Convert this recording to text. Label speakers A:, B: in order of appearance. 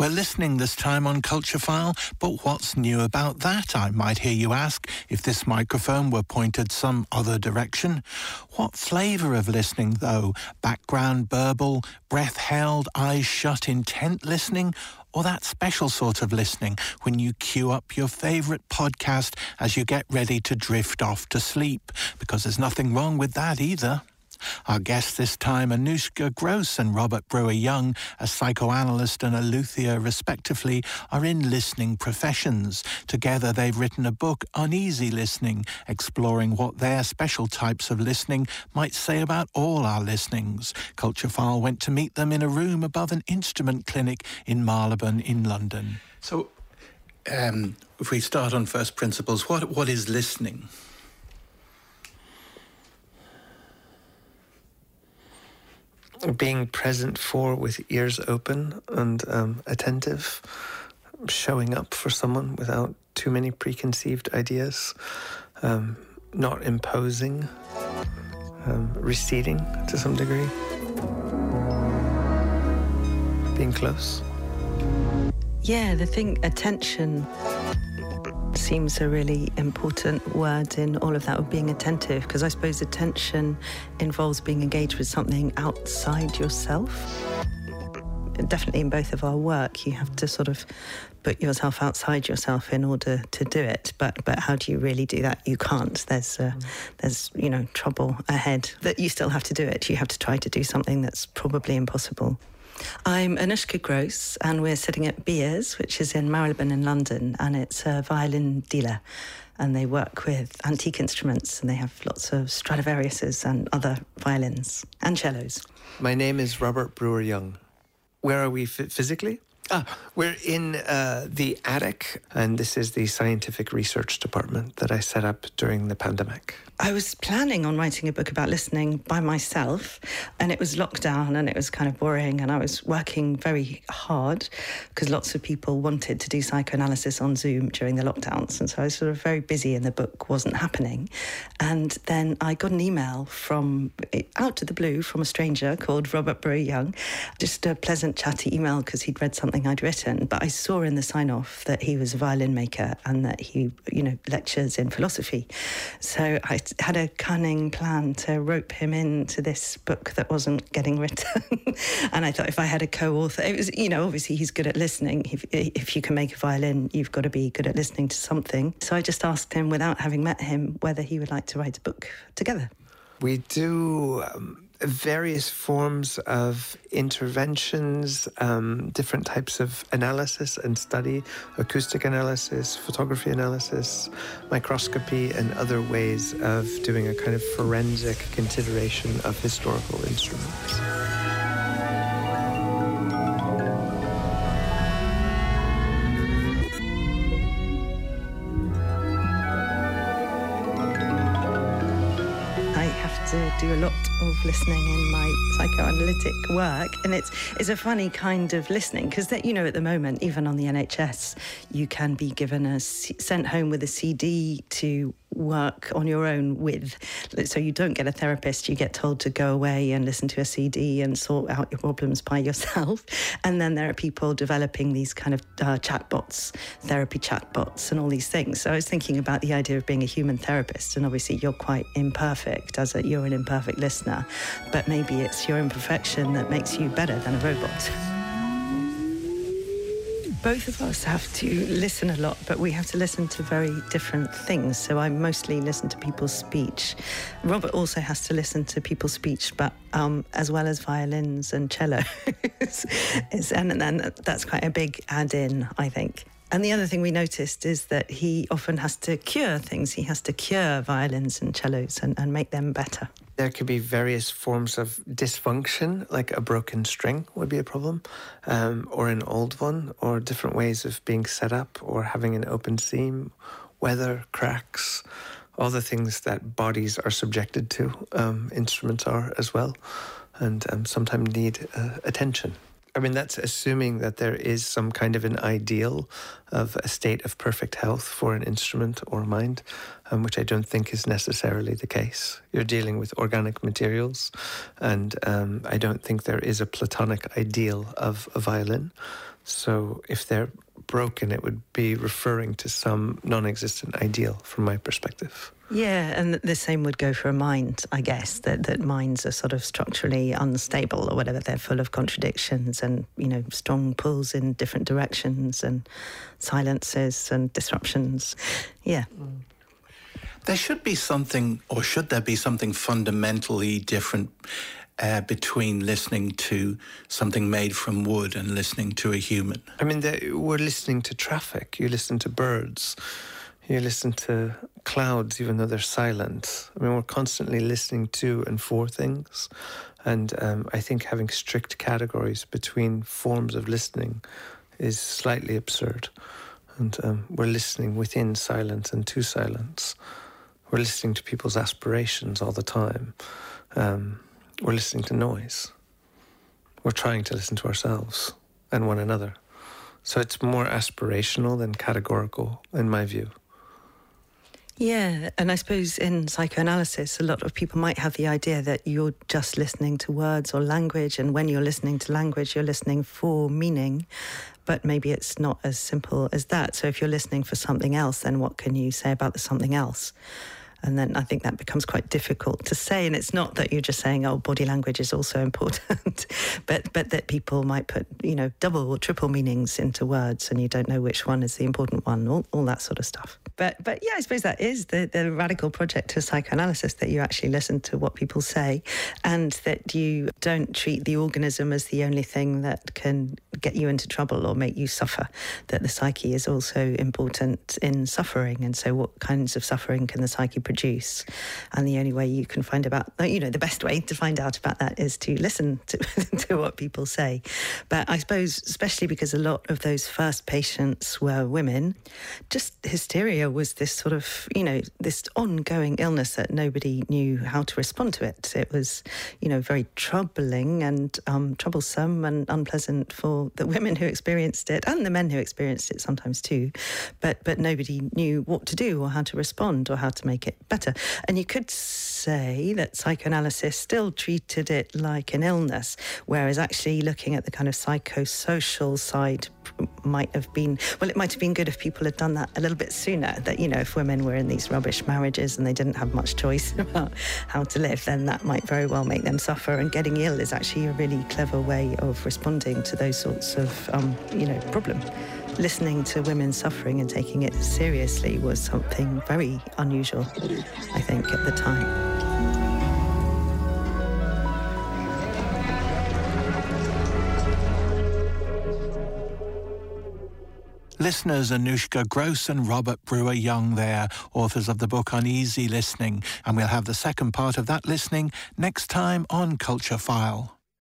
A: We're listening this time on Culture File, but what's new about that, I might hear you ask, if this microphone were pointed some other direction? What flavour of listening, though? Background burble, breath held, eyes shut, intent listening? Or that special sort of listening when you queue up your favourite podcast as you get ready to drift off to sleep? Because there's nothing wrong with that either. Our guests this time, Anouchka Grose and Robert Brewer Young, a psychoanalyst and a luthier respectively, are in listening professions. Together they've written a book, Uneasy Listening, exploring what their special types of listening might say about all our listenings. Culture File went to meet them in a room above an instrument clinic in Marylebone in London. So, um, if we start on first principles, what, what is listening?
B: Being present for with ears open and um, attentive, showing up for someone without too many preconceived ideas, um, not imposing, um, receding to some degree, being close.
C: Yeah, the thing, attention seems a really important word in all of that of being attentive because I suppose attention involves being engaged with something outside yourself. Definitely in both of our work, you have to sort of put yourself outside yourself in order to do it. But but how do you really do that? You can't. There's uh, there's you know trouble ahead that you still have to do it. You have to try to do something that's probably impossible. I'm Anouchka Grose, and we're sitting at Beare's, which is in Marylebone in London, and it's a violin dealer. And they work with antique instruments, and they have lots of Stradivariuses and other violins and cellos.
B: My name is Robert Brewer Young. Where are we f- physically? Ah, we're in uh, the attic, and this is the scientific research department that I set up during the pandemic.
C: I was planning on writing a book about listening by myself, and it was lockdown and it was kind of boring, And I was working very hard because lots of people wanted to do psychoanalysis on Zoom during the lockdowns. And so I was sort of very busy, and the book wasn't happening. And then I got an email from out of the blue from a stranger called Robert Brewer Young, just a pleasant, chatty email because he'd read something I'd written. But I saw in the sign off that he was a violin maker and that he, you know, lectures in philosophy. So I had a cunning plan to rope him into this book that wasn't getting written. and I thought if I had a co-author, it was, you know, obviously he's good at listening. If, if you can make a violin, you've got to be good at listening to something. So I just asked him, without having met him, whether he would like to write a book together.
B: We do. Um various forms of interventions, um, different types of analysis and study, acoustic analysis, photography analysis, microscopy, and other ways of doing a kind of forensic consideration of historical instruments.
C: To do a lot of listening in my psychoanalytic work, and it's it's a funny kind of listening because that you know at the moment, even on the NHS, you can be given a sent home with a CD to work on your own with. So you don't get a therapist, you get told to go away and listen to a CD and sort out your problems by yourself. And then there are people developing these kind of uh, chatbots, therapy chatbots, and all these things. So I was thinking about the idea of being a human therapist, and obviously you're quite imperfect as a, you're an imperfect listener, but maybe it's your imperfection that makes you better than a robot both of us have to listen a lot, but we have to listen to very different things. So I mostly listen to people's speech. Robert also has to listen to people's speech, but um, as well as violins and cello. and then that's quite a big add in, I think. And the other thing we noticed is that he often has to cure things. He has to cure violins and cellos and, and make them better.
B: There could be various forms of dysfunction, like a broken string would be a problem, um, or an old one, or different ways of being set up, or having an open seam, weather, cracks, all the things that bodies are subjected to, um, instruments are as well, and um, sometimes need uh, attention. I mean, that's assuming that there is some kind of an ideal of a state of perfect health for an instrument or mind, um, which I don't think is necessarily the case. You're dealing with organic materials, and um, I don't think there is a platonic ideal of a violin. So if they're broken, it would be referring to some non existent ideal from my perspective.
C: Yeah, and the same would go for a mind, I guess, that, that minds are sort of structurally unstable or whatever. They're full of contradictions and, you know, strong pulls in different directions and silences and disruptions. Yeah.
A: There should be something, or should there be something fundamentally different uh, between listening to something made from wood and listening to a human?
B: I mean, we're listening to traffic, you listen to birds, you listen to clouds, even though they're silent. I mean, we're constantly listening to and for things. And um, I think having strict categories between forms of listening is slightly absurd. And um, we're listening within silence and to silence. We're listening to people's aspirations all the time. Um, we're listening to noise. We're trying to listen to ourselves and one another. So it's more aspirational than categorical, in my view.
C: Yeah, and I suppose in psychoanalysis, a lot of people might have the idea that you're just listening to words or language, and when you're listening to language, you're listening for meaning. But maybe it's not as simple as that. So if you're listening for something else, then what can you say about the something else? And then I think that becomes quite difficult to say. And it's not that you're just saying, oh, body language is also important, but but that people might put, you know, double or triple meanings into words and you don't know which one is the important one, all, all that sort of stuff. But but yeah, I suppose that is the, the radical project of psychoanalysis that you actually listen to what people say and that you don't treat the organism as the only thing that can get you into trouble or make you suffer, that the psyche is also important in suffering. And so what kinds of suffering can the psyche produce. And the only way you can find about, you know, the best way to find out about that is to listen to, to what people say. But I suppose, especially because a lot of those first patients were women, just hysteria was this sort of, you know, this ongoing illness that nobody knew how to respond to it. It was, you know, very troubling and um, troublesome and unpleasant for the women who experienced it and the men who experienced it sometimes too. But but nobody knew what to do or how to respond or how to make it better. And you could say that psychoanalysis still treated it like an illness, whereas actually looking at the kind of psychosocial side might have been well it might have been good if people had done that a little bit sooner that you know if women were in these rubbish marriages and they didn't have much choice about how to live then that might very well make them suffer and getting ill is actually a really clever way of responding to those sorts of um, you know problem listening to women suffering and taking it seriously was something very unusual, I think, at the time.
A: Listeners Anouchka Grose and Robert Brewer Young there, authors of the book Uneasy Listening. And we'll have the second part of that listening next time on Culture File.